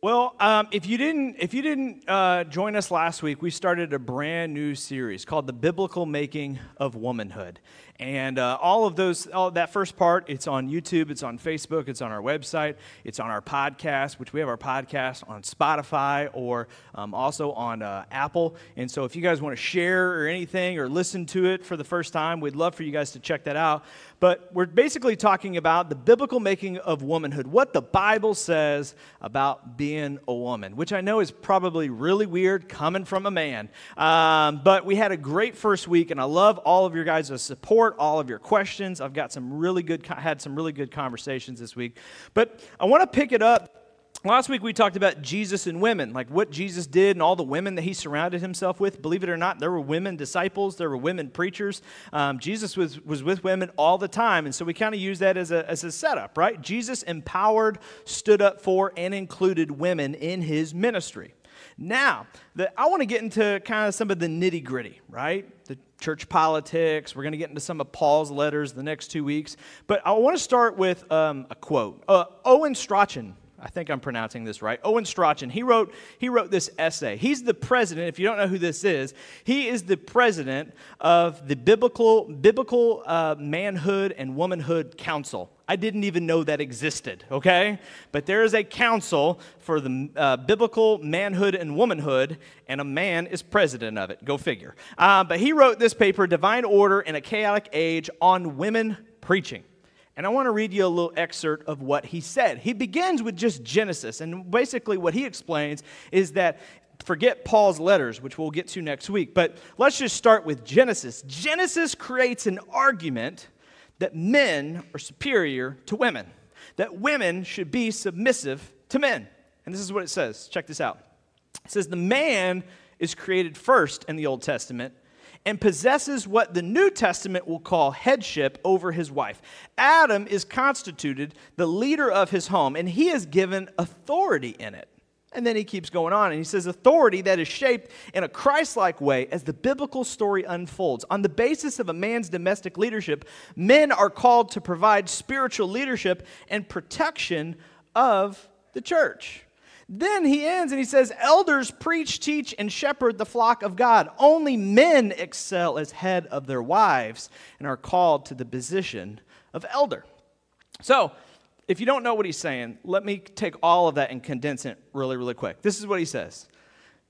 Well, um, if you didn't, if you didn't uh, join us last week, we started a brand new series called "The Biblical Making of Womanhood," and uh, all of those, all that first part, it's on YouTube, it's on Facebook, it's on our website, it's on our podcast, which we have our podcast on Spotify or um, also on uh, Apple. And so, if you guys want to share or anything or listen to it for the first time, we'd love for you guys to check that out. But we're basically talking about the biblical making of womanhood, what the Bible says about being a woman, which I know is probably really weird coming from a man. Um, but we had a great first week, and I love all of your guys' support, all of your questions. I've got some really good, had some really good conversations this week. But I want to pick it up Last week we talked about Jesus and women, like what Jesus did and all the women that he surrounded himself with. Believe it or not, there were women disciples, there were women preachers. Um, Jesus was, was with women all the time, and so we kind of use that as a, as a setup, right? Jesus empowered, stood up for, and included women in his ministry. Now, the, I want to get into kind of some of the nitty gritty, right? The church politics. We're going to get into some of Paul's letters the next two weeks. But I want to start with um, a quote. Uh, Owen Strachan I think I'm pronouncing this right. Owen Strachan. He wrote, he wrote this essay. He's the president, if you don't know who this is, he is the president of the Biblical, Biblical uh, Manhood and Womanhood Council. I didn't even know that existed, okay? But there is a council for the uh, biblical manhood and womanhood, and a man is president of it. Go figure. Uh, but he wrote this paper, Divine Order in a Chaotic Age, on women preaching. And I want to read you a little excerpt of what he said. He begins with just Genesis. And basically, what he explains is that forget Paul's letters, which we'll get to next week, but let's just start with Genesis. Genesis creates an argument that men are superior to women, that women should be submissive to men. And this is what it says. Check this out. It says, The man is created first in the Old Testament and possesses what the New Testament will call headship over his wife. Adam is constituted the leader of his home, and he is given authority in it. And then he keeps going on and he says, authority that is shaped in a Christ like way as the biblical story unfolds. On the basis of a man's domestic leadership, men are called to provide spiritual leadership and protection of the church. Then he ends and he says, Elders preach, teach, and shepherd the flock of God. Only men excel as head of their wives and are called to the position of elder. So, if you don't know what he's saying, let me take all of that and condense it really, really quick. This is what he says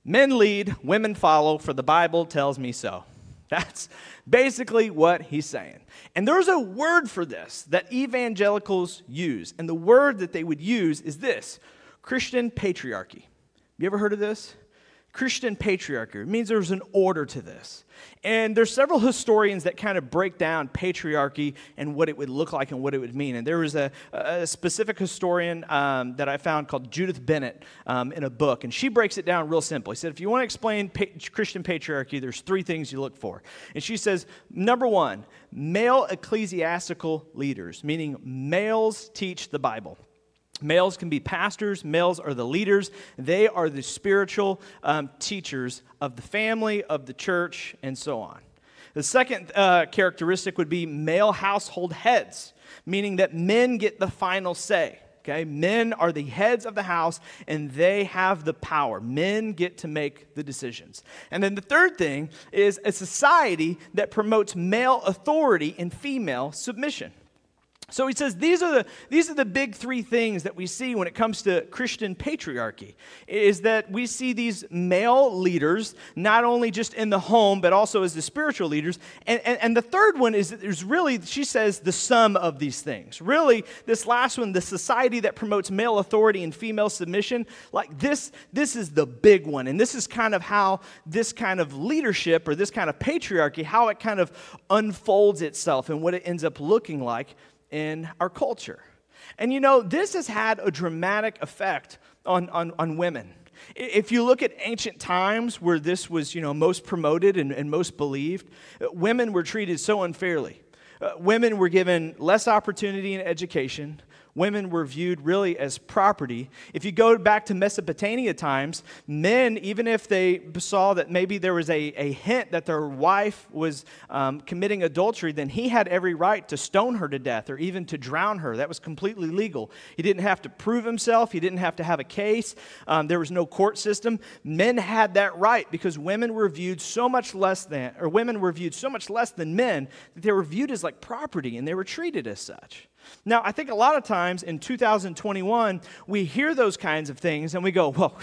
Men lead, women follow, for the Bible tells me so. That's basically what he's saying. And there's a word for this that evangelicals use. And the word that they would use is this Christian patriarchy. Have you ever heard of this? Christian patriarchy. It means there's an order to this. And there's several historians that kind of break down patriarchy and what it would look like and what it would mean. And there was a, a specific historian um, that I found called Judith Bennett um, in a book, and she breaks it down real simple. He said, if you want to explain pa- Christian patriarchy, there's three things you look for. And she says, number one, male ecclesiastical leaders, meaning males teach the Bible. Males can be pastors, males are the leaders. They are the spiritual um, teachers of the family, of the church, and so on. The second uh, characteristic would be male household heads, meaning that men get the final say. Okay, men are the heads of the house and they have the power. Men get to make the decisions. And then the third thing is a society that promotes male authority and female submission. So he says these are the these are the big three things that we see when it comes to Christian patriarchy is that we see these male leaders not only just in the home but also as the spiritual leaders. And, and, and the third one is there's really she says the sum of these things. Really this last one the society that promotes male authority and female submission like this this is the big one. And this is kind of how this kind of leadership or this kind of patriarchy how it kind of unfolds itself and what it ends up looking like in our culture. And you know, this has had a dramatic effect on, on, on women. If you look at ancient times where this was, you know, most promoted and, and most believed, women were treated so unfairly. Uh, women were given less opportunity in education. Women were viewed really as property. If you go back to Mesopotamia times, men, even if they saw that maybe there was a, a hint that their wife was um, committing adultery, then he had every right to stone her to death or even to drown her. That was completely legal. He didn't have to prove himself, he didn't have to have a case, um, there was no court system. Men had that right because women were viewed so much less than, or women were viewed so much less than men that they were viewed as like property and they were treated as such. Now, I think a lot of times in 2021, we hear those kinds of things and we go, well,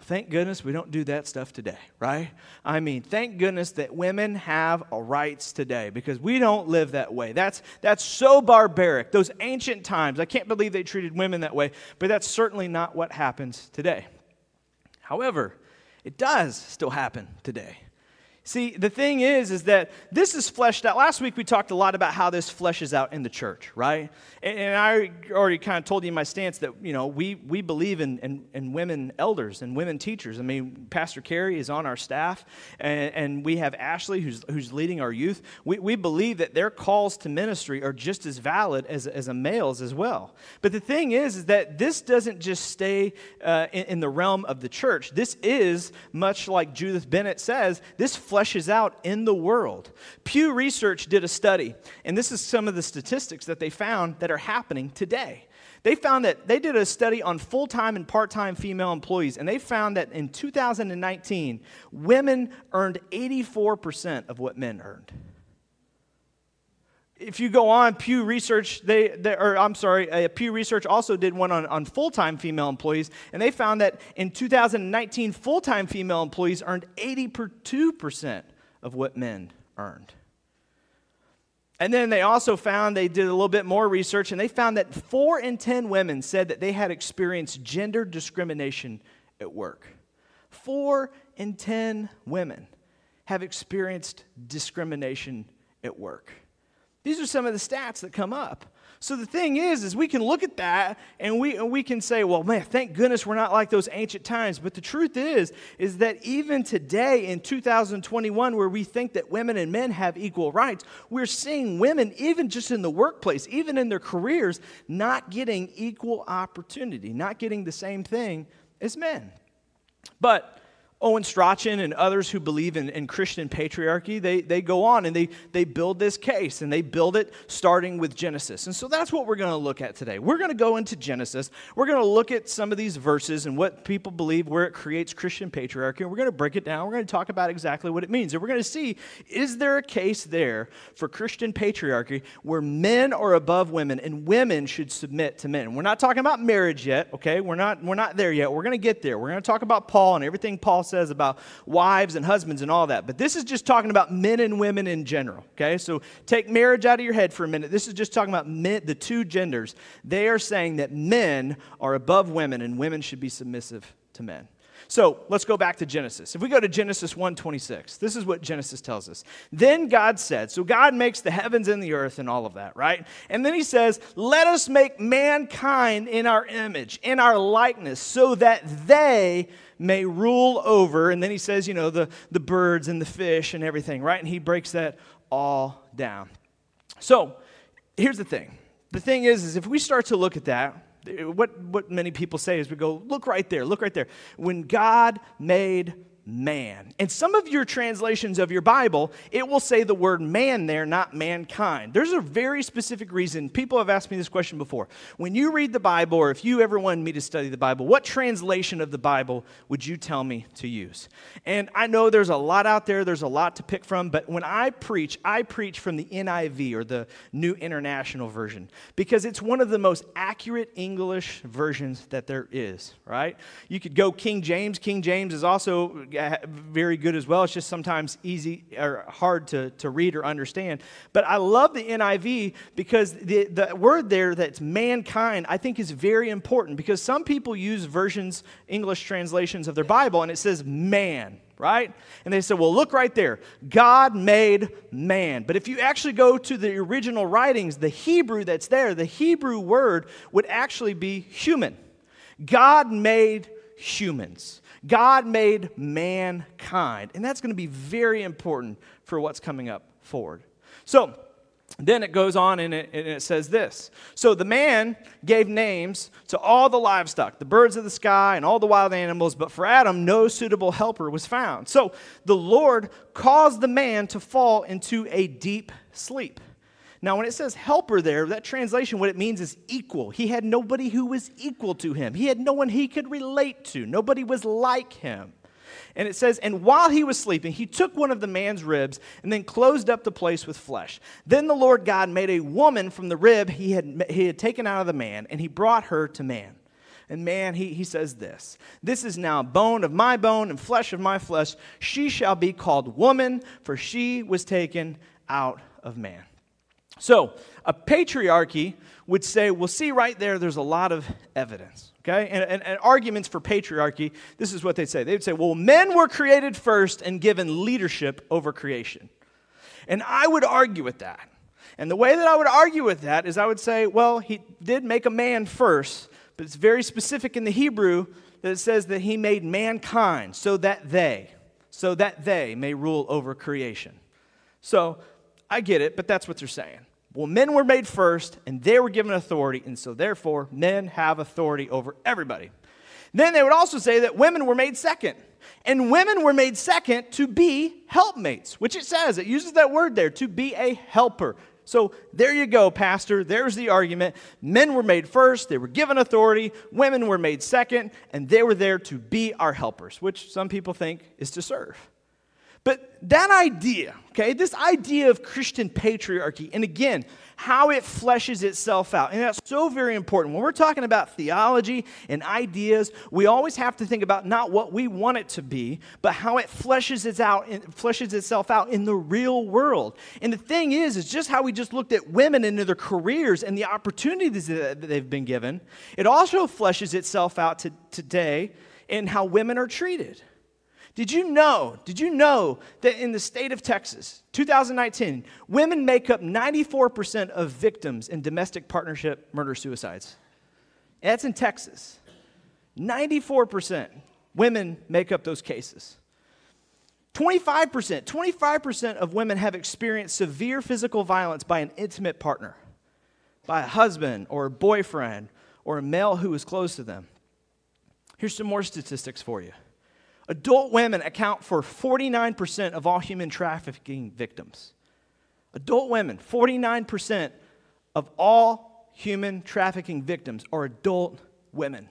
thank goodness we don't do that stuff today, right? I mean, thank goodness that women have rights today because we don't live that way. That's, that's so barbaric. Those ancient times, I can't believe they treated women that way, but that's certainly not what happens today. However, it does still happen today. See, the thing is, is that this is fleshed out. Last week we talked a lot about how this fleshes out in the church, right? And, and I already kind of told you my stance that, you know, we, we believe in, in, in, women elders and women teachers. I mean, Pastor Carrie is on our staff, and, and we have Ashley who's, who's leading our youth. We, we believe that their calls to ministry are just as valid as, as a male's as well. But the thing is, is that this doesn't just stay uh, in, in the realm of the church. This is, much like Judith Bennett says, this fleshes out in the world. Pew Research did a study, and this is some of the statistics that they found that are happening today. They found that they did a study on full time and part time female employees, and they found that in 2019, women earned 84% of what men earned. If you go on Pew Research, they, they or I'm sorry, uh, Pew Research also did one on, on full time female employees, and they found that in 2019, full time female employees earned 82% of what men earned. And then they also found, they did a little bit more research, and they found that four in 10 women said that they had experienced gender discrimination at work. Four in 10 women have experienced discrimination at work. These are some of the stats that come up. So the thing is, is we can look at that and we, and we can say, well, man, thank goodness we're not like those ancient times. But the truth is, is that even today in 2021, where we think that women and men have equal rights, we're seeing women, even just in the workplace, even in their careers, not getting equal opportunity, not getting the same thing as men. But Owen Strachan and others who believe in, in Christian patriarchy, they, they go on and they, they build this case and they build it starting with Genesis. And so that's what we're going to look at today. We're going to go into Genesis. We're going to look at some of these verses and what people believe where it creates Christian patriarchy. And we're going to break it down. We're going to talk about exactly what it means. And we're going to see is there a case there for Christian patriarchy where men are above women and women should submit to men? We're not talking about marriage yet, okay? We're not, we're not there yet. We're going to get there. We're going to talk about Paul and everything Paul says about wives and husbands and all that. But this is just talking about men and women in general, okay? So take marriage out of your head for a minute. This is just talking about men, the two genders. They are saying that men are above women and women should be submissive to men. So let's go back to Genesis. If we go to Genesis 1:26, this is what Genesis tells us. Then God said, so God makes the heavens and the earth and all of that, right? And then he says, let us make mankind in our image, in our likeness, so that they may rule over. And then he says, you know, the, the birds and the fish and everything, right? And he breaks that all down. So here's the thing. The thing is, is if we start to look at that, what, what many people say is we go, look right there, look right there. When God made man. And some of your translations of your Bible, it will say the word man there, not mankind. There's a very specific reason. People have asked me this question before. When you read the Bible, or if you ever wanted me to study the Bible, what translation of the Bible would you tell me to use? And I know there's a lot out there, there's a lot to pick from, but when I preach, I preach from the NIV or the New International Version because it's one of the most accurate English versions that there is, right? You could go King James. King James is also very good as well. It's just sometimes easy or hard to, to read or understand. But I love the NIV because the, the word there that's mankind, I think is very important because some people use versions, English translations of their Bible, and it says man right? And they said, well, look right there. God made man. But if you actually go to the original writings, the Hebrew that's there, the Hebrew word would actually be human. God made humans. God made mankind. And that's going to be very important for what's coming up forward. So, then it goes on and it, and it, says this So the man gave names to all the livestock, the birds of the sky, and all the wild animals, but for Adam, no suitable helper was found. So the Lord caused the man to fall into a deep sleep. Now, when it says helper there, that translation, what it means is equal. He had nobody who was equal to him, he had no one he could relate to, nobody was like him. And it says, And while he was sleeping, he took one of the man's ribs and then closed up the place with flesh. Then the Lord God made a woman from the rib he had, he had taken out of the man, and he brought her to man. And man, he, he says this This is now bone of my bone and flesh of my flesh. She shall be called woman, for she was taken out of man. So, a patriarchy would say, well, see right there, there's a lot of evidence. Okay? And, and, and, arguments for patriarchy, this is what they'd say. They'd say, well, men were created first and given leadership over creation. And I would argue with that. And the way that I would argue with that is I would say, well, he did make a man first, but it's very specific in the Hebrew that it says that he made mankind so that they, so that they may rule over creation. So I get it, but that's what they're saying. Well, men were made first, and they were given authority, and so therefore, men have authority over everybody. Then they would also say that women were made second. And women were made second to be helpmates, which it says, it uses that word there, to be a helper. So there you go, Pastor. There's the argument. Men were made first, they were given authority. Women were made second, and they were there to be our helpers, which some people think is to serve. But that idea, okay, this idea of Christian patriarchy, and again, how it fleshes itself out, and that's so very important. When we're talking about theology and ideas, we always have to think about not what we want it to be, but how it fleshes, its out, fleshes itself out in the real world. And the thing is, is just how we just looked at women and their careers and the opportunities that they've been given, it also fleshes itself out to today in how women are treated. Did you know? Did you know that in the state of Texas, 2019, women make up 94% of victims in domestic partnership murder suicides? That's in Texas. 94% women make up those cases. 25%, 25% of women have experienced severe physical violence by an intimate partner, by a husband or a boyfriend or a male who is close to them. Here's some more statistics for you. Adult women account for 49% of all human trafficking victims. Adult women, 49% of all human trafficking victims are adult women.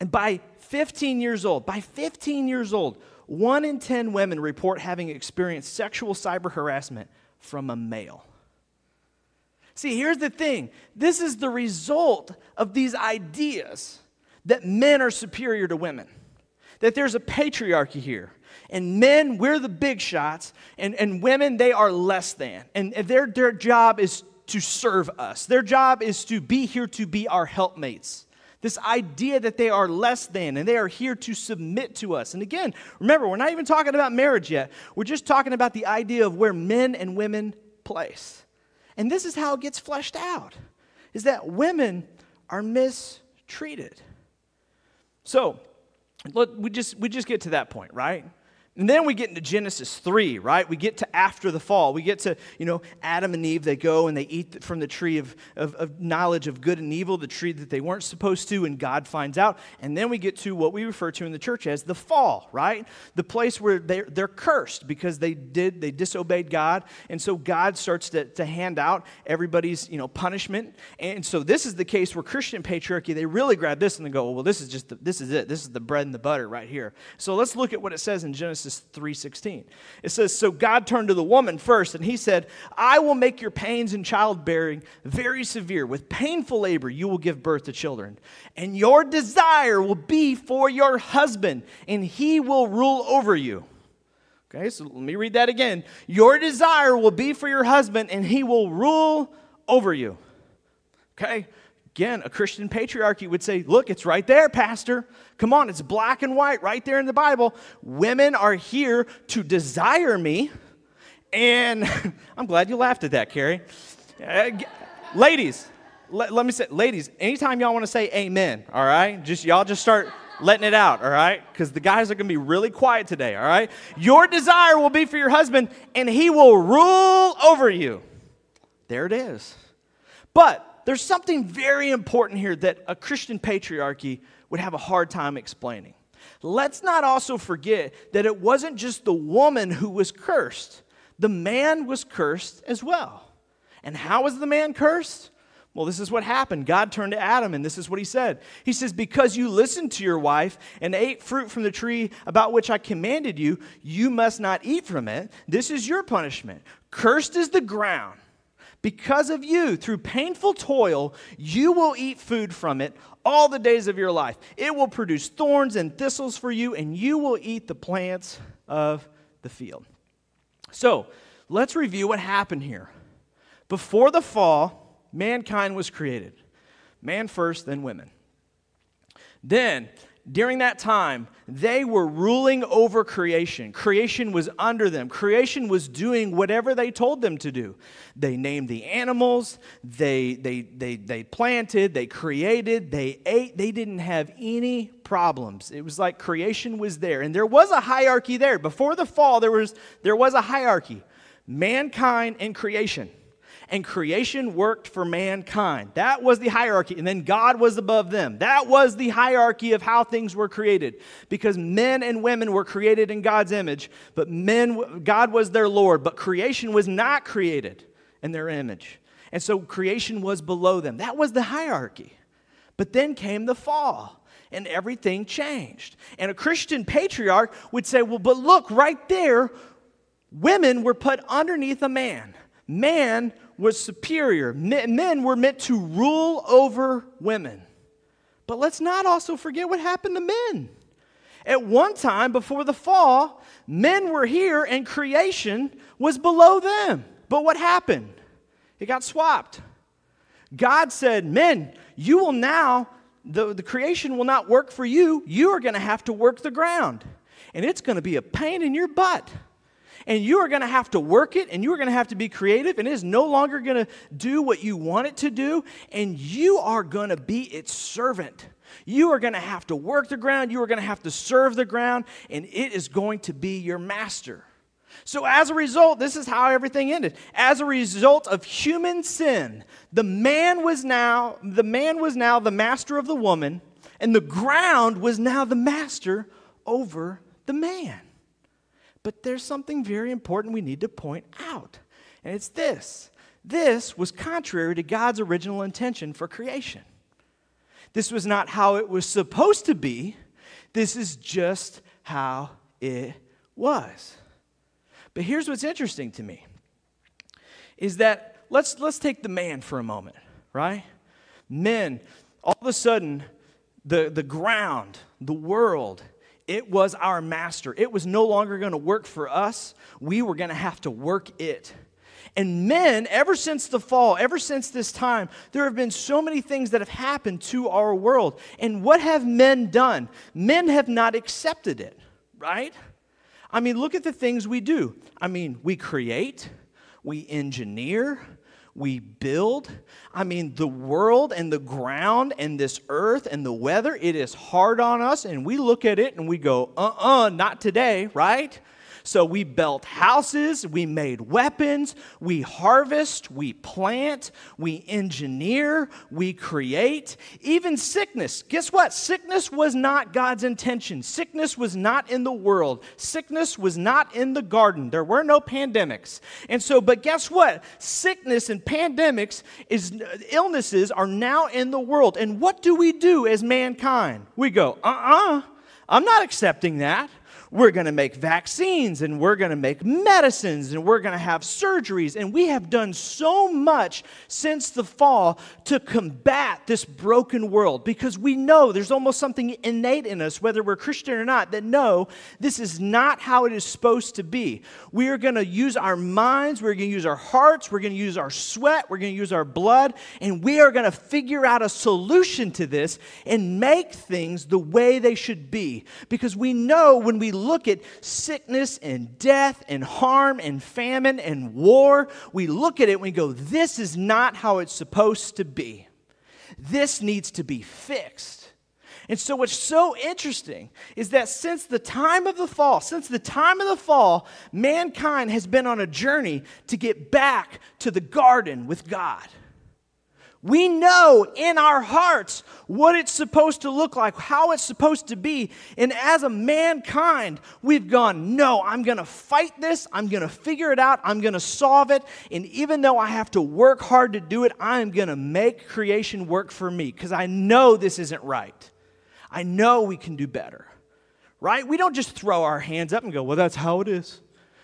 And by 15 years old, by 15 years old, one in 10 women report having experienced sexual cyber harassment from a male. See, here's the thing this is the result of these ideas that men are superior to women that there's a patriarchy here. And men, we're the big shots, and, and women, they are less than. And, their, their job is to serve us, their job is to be here to be our helpmates. This idea that they are less than and they are here to submit to us. And again, remember, we're not even talking about marriage yet. We're just talking about the idea of where men and women place. And this is how it gets fleshed out is that women are mistreated. So, Look, we just we just get to that point, right? And then we get into Genesis 3, right? We get to after the fall. We get to, you know, Adam and Eve, they go and they eat from the tree of, of, of, knowledge of good and evil, the tree that they weren't supposed to, and God finds out. And then we get to what we refer to in the church as the fall, right? The place where they're, they're cursed because they did, they disobeyed God. And so God starts to, to hand out everybody's, you know, punishment. And so this is the case where Christian patriarchy, they really grab this and they go, well, this is just, the, this is it. This is the bread and the butter right here. So let's look at what it says in Genesis Genesis 3:16. It says, "So God turned to the woman first, and he said, I will make your pains in childbearing very severe. With painful labor you will give birth to children, and your desire will be for your husband, and he will rule over you." Okay, so let me read that again. Your desire will be for your husband, and he will rule over you. Okay? Again, a Christian patriarchy would say, Look, it's right there, Pastor. Come on, it's black and white right there in the Bible. Women are here to desire me. And I'm glad you laughed at that, Carrie. Uh, ladies, let, let me say, ladies, anytime y'all want to say amen, all right? Just y'all just start letting it out, all right? Because the guys are going to be really quiet today, all right? Your desire will be for your husband, and he will rule over you. There it is. But there's something very important here that a Christian patriarchy would have a hard time explaining. Let's not also forget that it wasn't just the woman who was cursed, the man was cursed as well. And how was the man cursed? Well, this is what happened. God turned to Adam, and this is what he said. He says, Because you listened to your wife and ate fruit from the tree about which I commanded you, you must not eat from it. This is your punishment. Cursed is the ground. Because of you, through painful toil, you will eat food from it all the days of your life. It will produce thorns and thistles for you, and you will eat the plants of the field. So, let's review what happened here. Before the fall, mankind was created man first, then women. Then, during that time, they were ruling over creation. Creation was under them. Creation was doing whatever they told them to do. They named the animals, they, they, they, they planted, they created, they ate. They didn't have any problems. It was like creation was there. And there was a hierarchy there. Before the fall, there was, there was a hierarchy mankind and creation and creation worked for mankind. That was the hierarchy. And then God was above them. That was the hierarchy of how things were created because men and women were created in God's image, but men, God was their Lord, but creation was not created in their image. And so creation was below them. That was the hierarchy. But then came the fall and everything changed. And a Christian patriarch would say, Well, but look, right there, women were put underneath a man. Man was superior. Men were meant to rule over women. But let's not also forget what happened to men. At one time before the fall, men were here and creation was below them. But what happened? It got swapped. God said, Men, you will now, the, the creation will not work for you. You are going to have to work the ground. And it's going to be a pain in your butt and you are going to have to work it and you are going to have to be creative and it is no longer going to do what you want it to do and you are going to be its servant. You are going to have to work the ground, you are going to have to serve the ground, and it is going to be your master. So, as a result, this is how everything ended. As a result of human sin, the man was now the man was now the master of the woman, and the ground was now the master over the man. But there's something very important we need to point out, and it's this this was contrary to God's original intention for creation. This was not how it was supposed to be, this is just how it was. But here's what's interesting to me is that let's let's take the man for a moment, right? Men, all of a sudden, the, the ground, the world, it was our master. It was no longer going to work for us. We were going to have to work it. And men, ever since the fall, ever since this time, there have been so many things that have happened to our world. And what have men done? Men have not accepted it, right? I mean, look at the things we do. I mean, we create, we engineer, we build. I mean, the world and the ground and this earth and the weather, it is hard on us, and we look at it and we go, uh uh-uh, uh, not today, right? So we built houses, we made weapons, we harvest, we plant, we engineer, we create. Even sickness. Guess what? Sickness was not God's intention. Sickness was not in the world. Sickness was not in the garden. There were no pandemics. And so, but guess what? Sickness and pandemics is illnesses are now in the world. And what do we do as mankind? We go, uh-uh. I'm not accepting that we're going to make vaccines and we're going to make medicines and we're going to have surgeries. And we have done so much since the fall to combat this broken world because we know there's almost something innate in us, whether we're Christian or not, that no, this is not how it is supposed to be. We are going to use our minds, we're going to use our hearts, we're going to use our sweat, we're going to use our blood, and we are going to figure out a solution to this and make things the way they should be. Because we know when we look at sickness and death and harm and famine and war, we look at it and we go, this is not how it's supposed to be. This needs to be fixed. And so, what's so interesting is that since the time of the fall, since the time of the fall, mankind has been on a journey to get back to the garden with God. We know in our hearts what it's supposed to look like, how it's supposed to be. And as a mankind, we've gone, no, I'm going to fight this. I'm going to figure it out. I'm going to solve it. And even though I have to work hard to do it, I'm going to make creation work for me because I know this isn't right. I know we can do better, right? We don't just throw our hands up and go, well, that's how it is.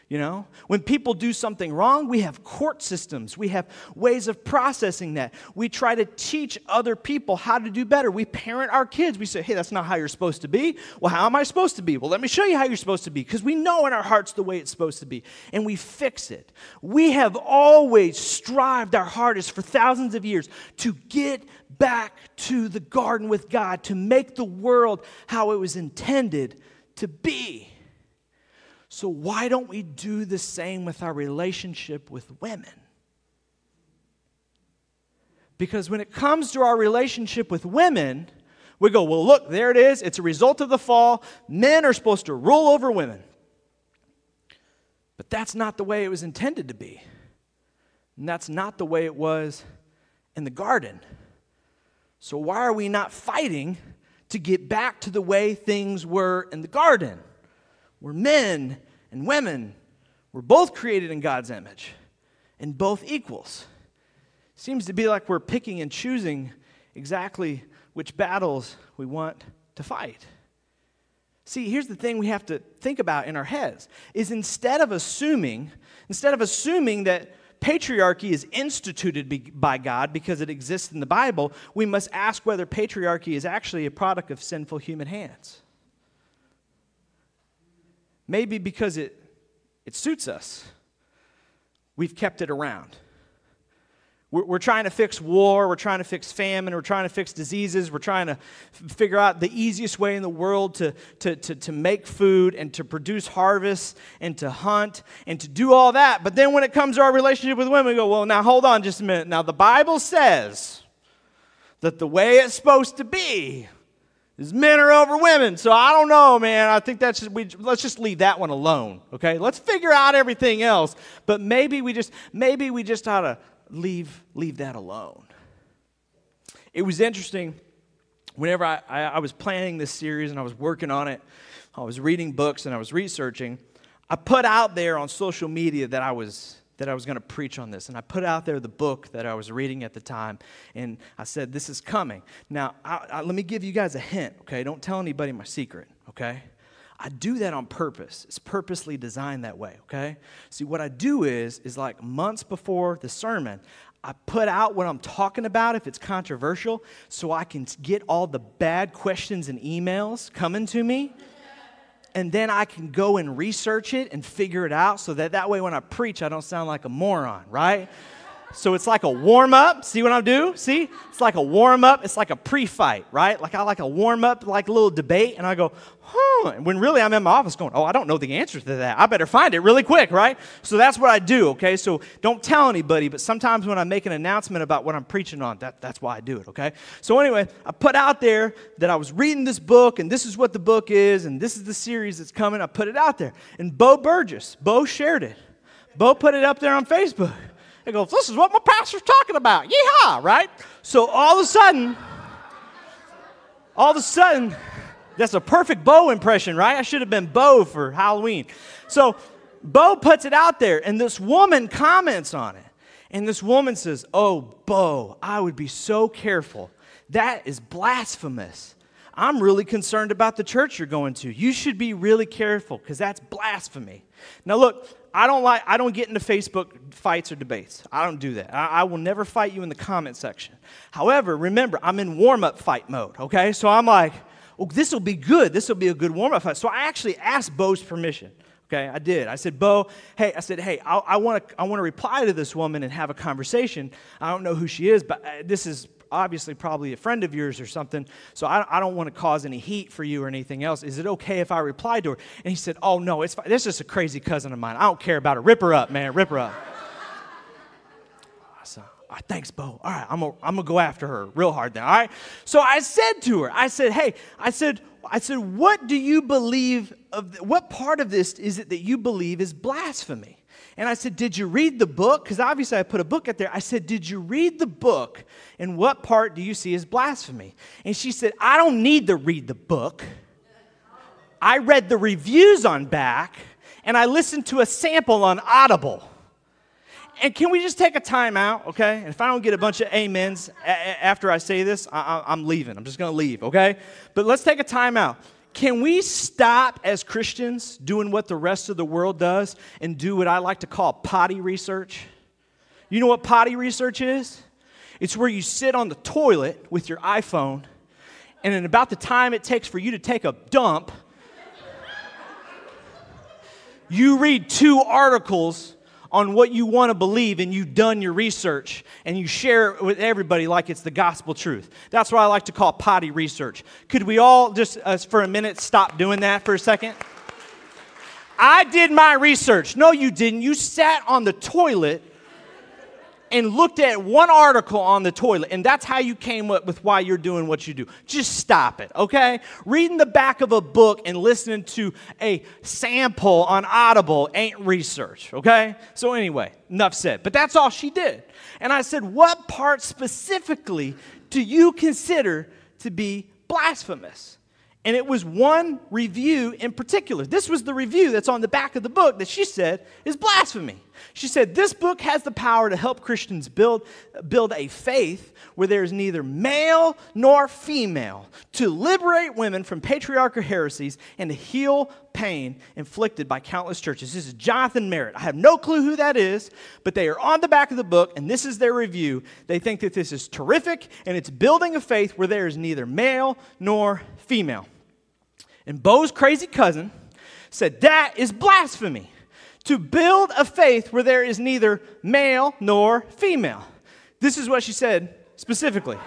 You know, when people do something wrong, we have court systems. We have ways of processing that. We try to teach other people how to do better. We parent our kids. We say, hey, that's not how you're supposed to be. Well, how am I supposed to be? Well, let me show you how you're supposed to be because we know in our hearts the way it's supposed to be and we fix it. We have always strived our hardest for thousands of years to get back to the garden with God, to make the world how it was intended to be. So, why don't we do the same with our relationship with women? Because when it comes to our relationship with women, we go, well, look, there it is. It's a result of the fall. Men are supposed to rule over women. But that's not the way it was intended to be. And that's not the way it was in the garden. So, why are we not fighting to get back to the way things were in the garden? Where men and women were both created in God's image and both equals. Seems to be like we're picking and choosing exactly which battles we want to fight. See, here's the thing we have to think about in our heads is instead of assuming, instead of assuming that patriarchy is instituted by God because it exists in the Bible, we must ask whether patriarchy is actually a product of sinful human hands. Maybe because it, it suits us, we've kept it around. We're, we're trying to fix war, we're trying to fix famine, we're trying to fix diseases, we're trying to f- figure out the easiest way in the world to, to, to, to make food and to produce harvests and to hunt and to do all that. But then when it comes to our relationship with women, we go, well, now hold on just a minute. Now, the Bible says that the way it's supposed to be is men are over women. So I don't know, man. I think that's just, we, let's just leave that one alone. Okay, let's figure out everything else. But maybe we just maybe we just ought to leave leave that alone. It was interesting. Whenever I, I, I was planning this series and I was working on it, I was reading books and I was researching. I put out there on social media that I was that I was going to preach on this. And I put out there the book that I was reading at the time, and I said, This is coming. Now, I, I, let me give you guys a hint, okay? Don't tell anybody my secret, okay? I do that on purpose. It's purposely designed that way, okay? See, what I do is, is like months before the sermon, I put out what I'm talking about if it's controversial so I can get all the bad questions and emails coming to me and then I can go and research it and figure it out so that that way when I preach, I don't sound like a moron, right? So it's like a warm up. See what I do? See? It's like a warm up. It's like a pre fight, right? Like I like a warm up, like a little debate, and I go, huh. When really I'm in my office going, oh, I don't know the answer to that. I better find it really quick, right? So that's what I do, okay? So don't tell anybody, but sometimes when I make an announcement about what I'm preaching on, that, that's why I do it, okay? So anyway, I put out there that I was reading this book, and this is what the book is, and this is the series that's coming. I put it out there. And Bo Burgess, Bo shared it. Bo put it up there on Facebook. He goes, This is what my pastor's talking about. Yeehaw, right? So all of a sudden, all of a sudden, that's a perfect Bo impression, right? I should have been Bo for Halloween. So Bo puts it out there, and this woman comments on it. And this woman says, Oh, Bo, I would be so careful. That is blasphemous. I'm really concerned about the church you're going to. You should be really careful because that's blasphemy. Now, look, I don't like, I don't get into Facebook fights or debates. I don't do that. I, I will never fight you in the comment section. However, remember, I'm in warm up fight mode, okay? So I'm like, oh, this will be good. This will be a good warm up fight. So I actually asked Bo's permission. Okay, I did. I said, Bo, hey, I said, hey, I want to I want to reply to this woman and have a conversation. I don't know who she is, but uh, this is obviously probably a friend of yours or something, so I, I don't want to cause any heat for you or anything else. Is it okay if I reply to her? And he said, Oh, no, it's fine. This is a crazy cousin of mine. I don't care about her. Rip her up, man. Rip her up. so right, thanks, Bo. All right, I'm gonna, go after her real hard now. All right. So I said to her, I said, hey, I said, I said, what do you believe of, what part of this is it that you believe is blasphemy? And I said, Did you read the book? Because obviously I put a book out there. I said, Did you read the book? And what part do you see as blasphemy? And she said, I don't need to read the book. I read the reviews on back and I listened to a sample on Audible. And can we just take a time out, okay? And if I don't get a bunch of amens a- after I say this, I- I'm leaving. I'm just gonna leave, okay? But let's take a time out. Can we stop as Christians doing what the rest of the world does and do what I like to call potty research? You know what potty research is? It's where you sit on the toilet with your iPhone, and in about the time it takes for you to take a dump, you read two articles on what you want to believe and you've done your research and you share it with everybody like it's the gospel truth. That's what I like to call potty research. Could we all just, uh, for a minute, stop doing that for a second? I did my research. No, you didn't. You sat on the toilet and looked at one article on the toilet, and that's how you came up with why you're doing what you do. Just stop it, okay? Reading the back of a book and listening to a sample on Audible ain't research, okay? So, anyway, enough said. But that's all she did. And I said, What part specifically do you consider to be blasphemous? And it was one review in particular. This was the review that's on the back of the book that she said is blasphemy. She said, This book has the power to help Christians build, build a faith where there is neither male nor female, to liberate women from patriarchal heresies and to heal pain inflicted by countless churches. This is Jonathan Merritt. I have no clue who that is, but they are on the back of the book, and this is their review. They think that this is terrific, and it's building a faith where there is neither male nor female. And Bo's crazy cousin said, That is blasphemy to build a faith where there is neither male nor female. This is what she said specifically.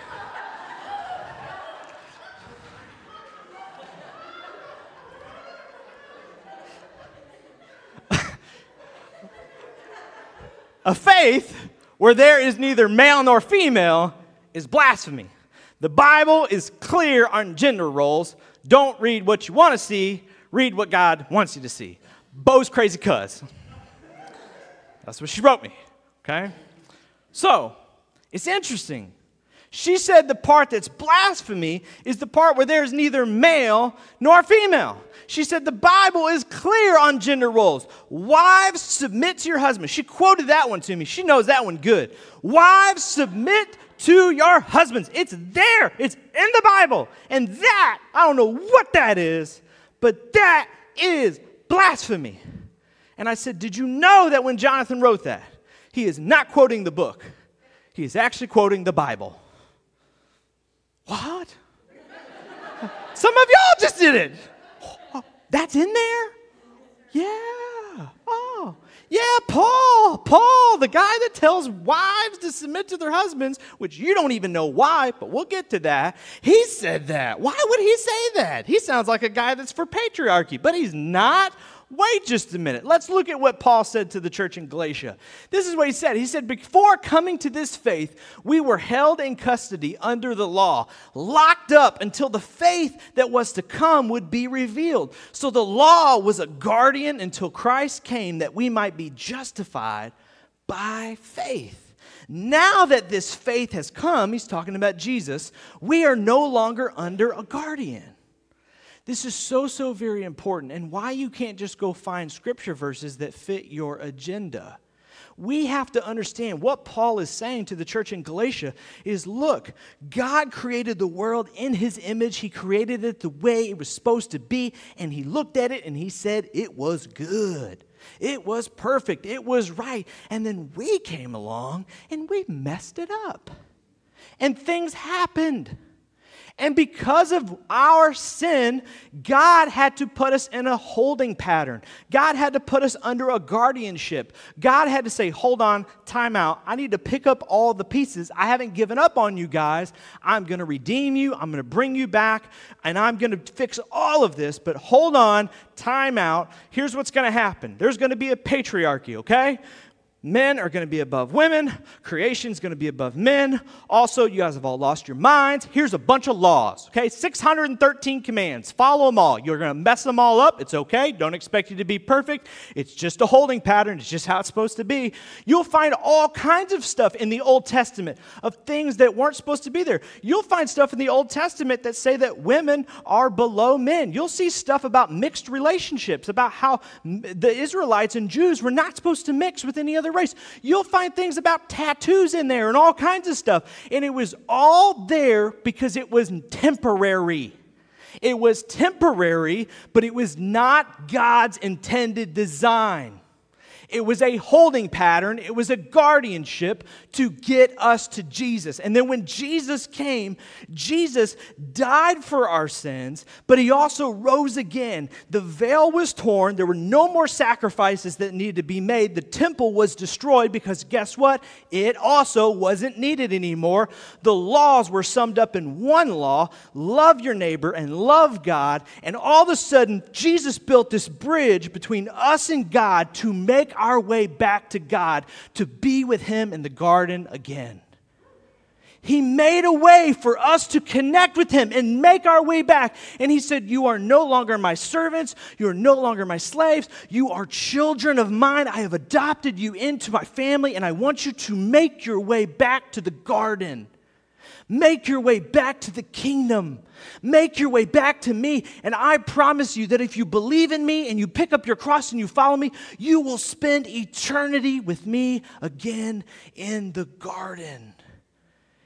a faith where there is neither male nor female is blasphemy. The Bible is clear on gender roles, don't read what you want to see, read what God wants you to see. Bo's crazy cuz. That's what she wrote me, okay? So, it's interesting. She said the part that's blasphemy is the part where there's neither male nor female. She said the Bible is clear on gender roles. Wives, submit to your husband. She quoted that one to me. She knows that one good. Wives, submit to your husbands. It's there, it's in the Bible. And that, I don't know what that is, but that is blasphemy. And I said, Did you know that when Jonathan wrote that, he is not quoting the book, he is actually quoting the Bible? What? Some of y'all just did it. That's in there? Yeah. Oh. Yeah, Paul, Paul, the guy that tells wives to submit to their husbands, which you don't even know why, but we'll get to that. He said that. Why would he say that? He sounds like a guy that's for patriarchy, but he's not. Wait just a minute. Let's look at what Paul said to the church in Galatia. This is what he said. He said, Before coming to this faith, we were held in custody under the law, locked up until the faith that was to come would be revealed. So the law was a guardian until Christ came that we might be justified by faith. Now that this faith has come, he's talking about Jesus, we are no longer under a guardian. This is so, so very important, and why you can't just go find scripture verses that fit your agenda. We have to understand what Paul is saying to the church in Galatia is look, God created the world in his image. He created it the way it was supposed to be, and he looked at it and he said it was good. It was perfect. It was right. And then we came along and we messed it up. And things happened. And because of our sin, God had to put us in a holding pattern. God had to put us under a guardianship. God had to say, hold on, time out. I need to pick up all the pieces. I haven't given up on you guys. I'm going to redeem you. I'm going to bring you back, and I'm going to fix all of this. But hold on, time out. Here's what's going to happen there's going to be a patriarchy, okay? Men are going to be above women. Creation's going to be above men. Also, you guys have all lost your minds. Here's a bunch of laws, okay? 613 commands. Follow them all. You're going to mess them all up. It's okay. Don't expect you to be perfect. It's just a holding pattern. It's just how it's supposed to be. You'll find all kinds of stuff in the Old Testament of things that weren't supposed to be there. You'll find stuff in the Old Testament that say that women are below men. You'll see stuff about mixed relationships, about how the Israelites and Jews were not supposed to mix with any other race. You'll find things about tattoos in there and all kinds of stuff. And it was all there because it was temporary. It was temporary, but it was not God's intended design. It was a holding pattern, it was a guardianship to get us to Jesus. And then when Jesus came, Jesus died for our sins, but he also rose again. The veil was torn, there were no more sacrifices that needed to be made. The temple was destroyed because guess what? It also wasn't needed anymore. The laws were summed up in one law love your neighbor and love God. And all of a sudden, Jesus built this bridge between us and God to make our way back to God to be with Him in the garden again. He made a way for us to connect with Him and make our way back. And He said, You are no longer my servants. You are no longer my slaves. You are children of mine. I have adopted you into my family, and I want you to make your way back to the garden. Make your way back to the kingdom. Make your way back to me. And I promise you that if you believe in me and you pick up your cross and you follow me, you will spend eternity with me again in the garden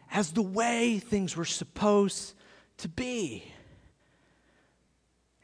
as the way things were supposed to be.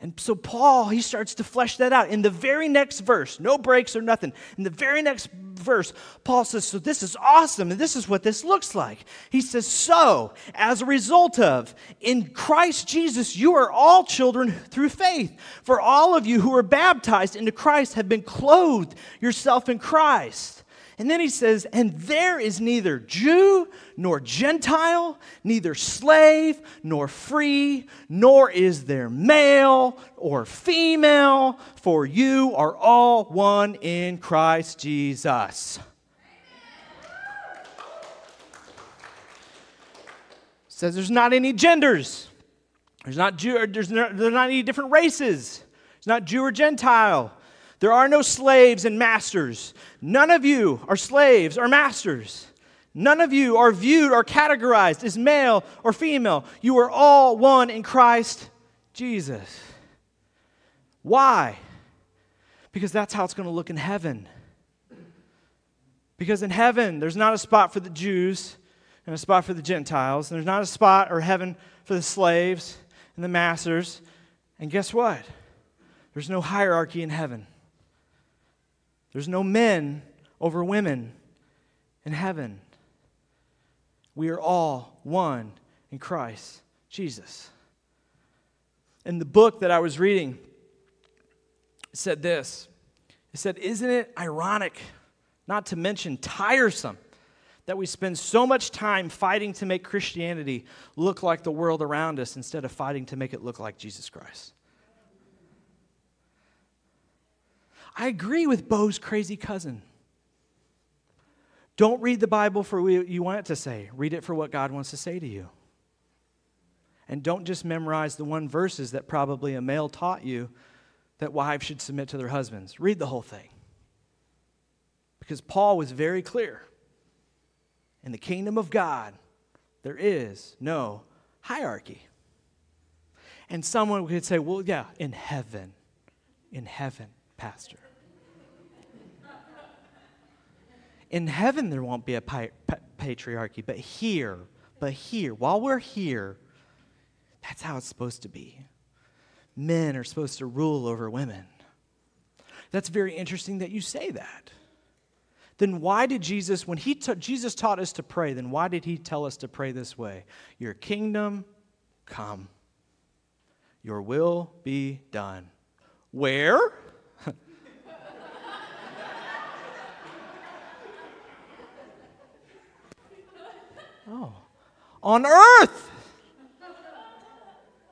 And so Paul, he starts to flesh that out. In the very next verse, no breaks or nothing. In the very next verse, Paul says, So this is awesome, and this is what this looks like. He says, So, as a result of, in Christ Jesus, you are all children through faith. For all of you who are baptized into Christ have been clothed yourself in Christ. And then he says, And there is neither Jew nor Gentile, neither slave nor free, nor is there male or female, for you are all one in Christ Jesus. says there's not any genders. There's not Jew, there's not, there's not any different races. It's not Jew or Gentile. There are no slaves and masters. None of you are slaves or masters. None of you are viewed or categorized as male or female. You are all one in Christ Jesus. Why? Because that's how it's going to look in heaven. Because in heaven, there's not a spot for the Jews and a spot for the Gentiles. There's not a spot or heaven for the slaves and the masters. And guess what? There's no hierarchy in heaven. There's no men over women in heaven. We are all one in Christ Jesus. In the book that I was reading, it said this It said, Isn't it ironic, not to mention tiresome, that we spend so much time fighting to make Christianity look like the world around us instead of fighting to make it look like Jesus Christ? I agree with Bo's crazy cousin. Don't read the Bible for what you want it to say, read it for what God wants to say to you. And don't just memorize the one verses that probably a male taught you that wives should submit to their husbands. Read the whole thing. Because Paul was very clear. In the kingdom of God, there is no hierarchy. And someone could say, well, yeah, in heaven, in heaven, Pastor. In heaven, there won't be a patriarchy, but here, but here, while we're here, that's how it's supposed to be. Men are supposed to rule over women. That's very interesting that you say that. Then why did Jesus, when he ta- Jesus taught us to pray, then why did he tell us to pray this way? Your kingdom come, your will be done. Where? Oh, on earth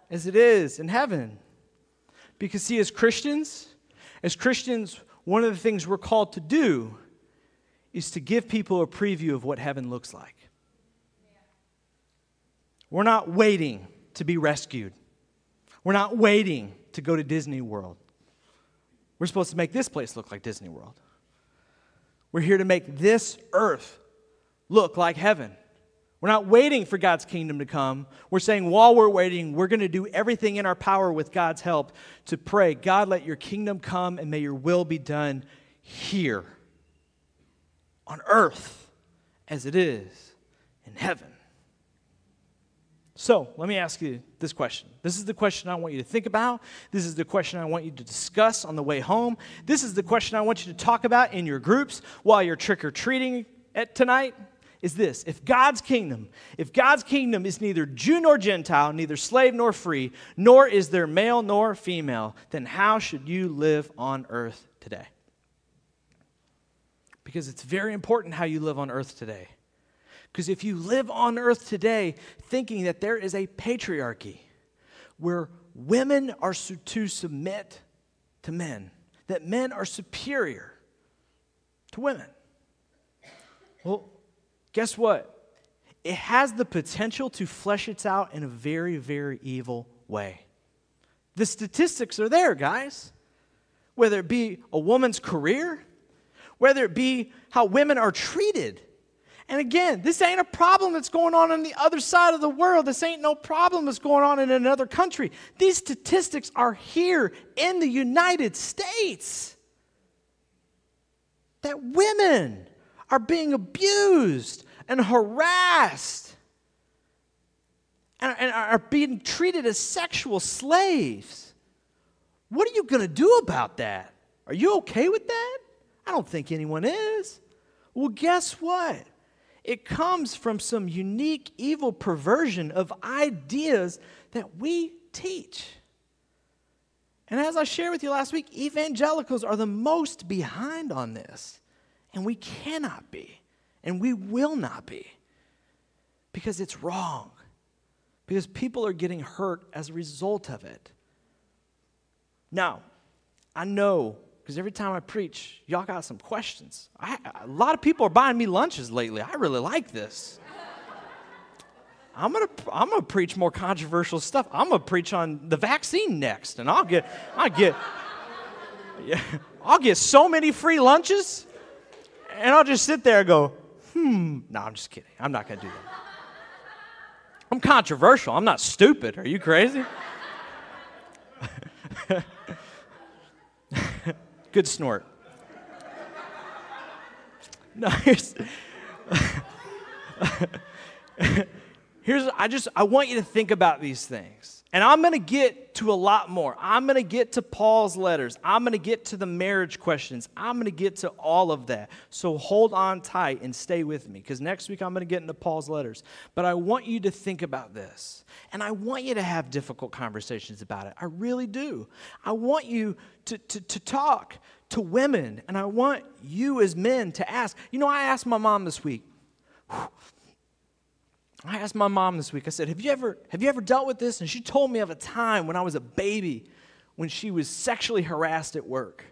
as it is in heaven. Because, see, as Christians, as Christians, one of the things we're called to do is to give people a preview of what heaven looks like. We're not waiting to be rescued. We're not waiting to go to Disney World. We're supposed to make this place look like Disney World. We're here to make this earth look like heaven. We're not waiting for God's kingdom to come. We're saying while we're waiting, we're going to do everything in our power with God's help to pray, God, let your kingdom come and may your will be done here on earth as it is in heaven. So let me ask you this question. This is the question I want you to think about. This is the question I want you to discuss on the way home. This is the question I want you to talk about in your groups while you're trick or treating at tonight. Is this if God's kingdom, if God's kingdom is neither Jew nor Gentile, neither slave nor free, nor is there male nor female, then how should you live on earth today? Because it's very important how you live on earth today. Because if you live on earth today thinking that there is a patriarchy where women are to submit to men, that men are superior to women, well, guess what? It has the potential to flesh it out in a very, very evil way. The statistics are there, guys. Whether it be a woman's career, whether it be how women are treated and again, this ain't a problem that's going on on the other side of the world. This ain't no problem that's going on in another country. These statistics are here in the United States. That women are being abused and harassed and, and are being treated as sexual slaves. What are you going to do about that? Are you okay with that? I don't think anyone is. Well, guess what? it comes from some unique evil perversion of ideas that we teach. And as I shared with you last week, evangelicals are the most behind on this. And we cannot be. And we will not be. Because it's wrong. Because people are getting hurt as a result of it. Now, I know because every time I preach, y'all got some questions. I, a lot of people are buying me lunches lately. I really like this. I'm gonna I'm gonna preach more controversial stuff. I'm gonna preach on the vaccine next, and I'll get I'll get yeah, I'll get so many free lunches, and I'll just sit there and go, hmm. No, I'm just kidding. I'm not gonna do that. I'm controversial. I'm not stupid. Are you crazy? Good snort. No, here's, here's I just I want you to think about these things. And I'm going to get to a lot more. I'm going to get to Paul's letters. I'm going to get to the marriage questions. I'm going to get to all of that. So hold on tight and stay with me because next week I'm going to get into Paul's letters. But I want you to think about this. And I want you to have difficult conversations about it. I really do. I want you to, to, to talk to women. And I want you as men to ask. You know, I asked my mom this week. Whew, I asked my mom this week, I said, have you, ever, have you ever dealt with this? And she told me of a time when I was a baby when she was sexually harassed at work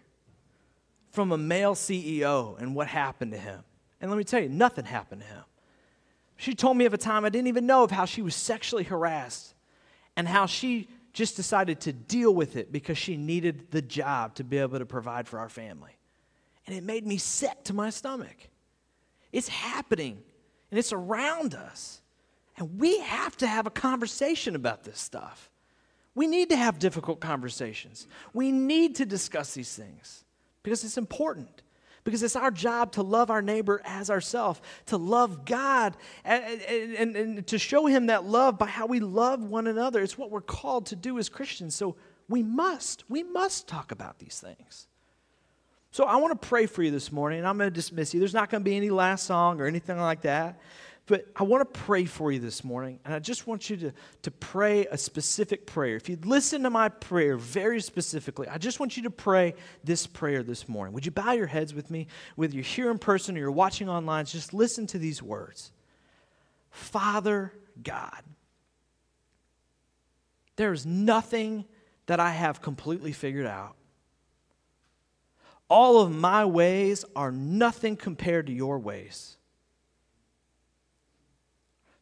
from a male CEO and what happened to him. And let me tell you, nothing happened to him. She told me of a time I didn't even know of how she was sexually harassed and how she just decided to deal with it because she needed the job to be able to provide for our family. And it made me sick to my stomach. It's happening and it's around us. And we have to have a conversation about this stuff. We need to have difficult conversations. We need to discuss these things because it's important. Because it's our job to love our neighbor as ourselves, to love God, and, and, and, to show Him that love by how we love one another. It's what we're called to do as Christians. So we must, we must talk about these things. So I want to pray for you this morning, and I'm going to dismiss you. There's not going to be any last song or anything like that. But I want to pray for you this morning, and I just want you to, to pray a specific prayer. If you'd listen to my prayer very specifically, I just want you to pray this prayer this morning. Would you bow your heads with me? Whether you're here in person or you're watching online, just listen to these words Father God, there is nothing that I have completely figured out. All of my ways are nothing compared to your ways.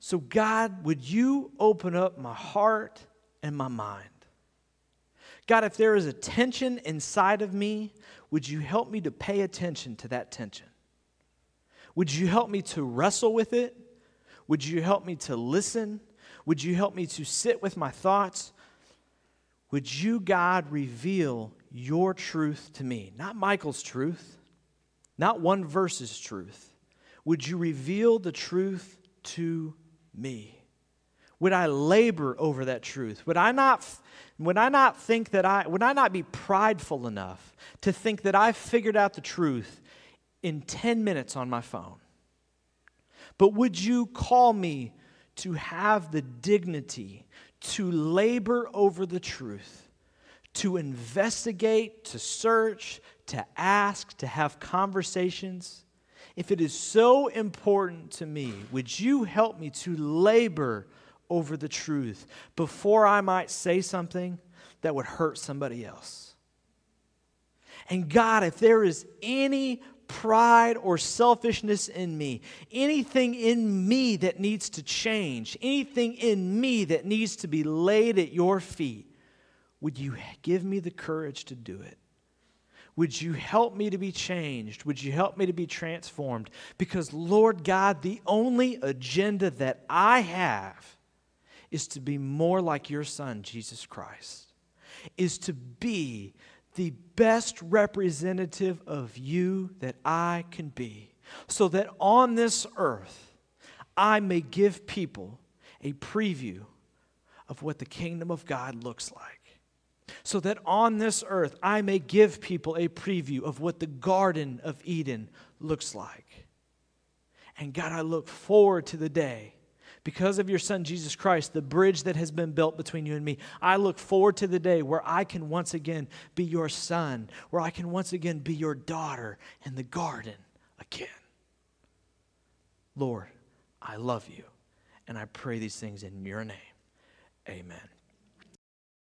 So, God, would you open up my heart and my mind? God, if there is a tension inside of me, would you help me to pay attention to that tension? Would you help me to wrestle with it? Would you help me to listen? Would you help me to sit with my thoughts? Would you, God, reveal your truth to me? Not Michael's truth, not one verse's truth. Would you reveal the truth to me? Would I labor over that truth? Would I not, would I not think that I, would I not be prideful enough to think that I figured out the truth in 10 minutes on my phone? But would you call me to have the dignity to labor over the truth, to investigate, to search, to ask, to have conversations? If it is so important to me, would you help me to labor over the truth before I might say something that would hurt somebody else? And God, if there is any pride or selfishness in me, anything in me that needs to change, anything in me that needs to be laid at your feet, would you give me the courage to do it? Would you help me to be changed? Would you help me to be transformed? Because, Lord God, the only agenda that I have is to be more like your Son, Jesus Christ, is to be the best representative of you that I can be, so that on this earth I may give people a preview of what the kingdom of God looks like so that on this earth I may give people a preview of what the Garden of Eden looks like. And God, I look forward to the day, because of your Son Jesus Christ, the bridge that has been built between you and me. I look forward to the day where I can once again be your son, where I can once again be your daughter in the garden again. Lord, I love you, and I pray these things in your name. Amen.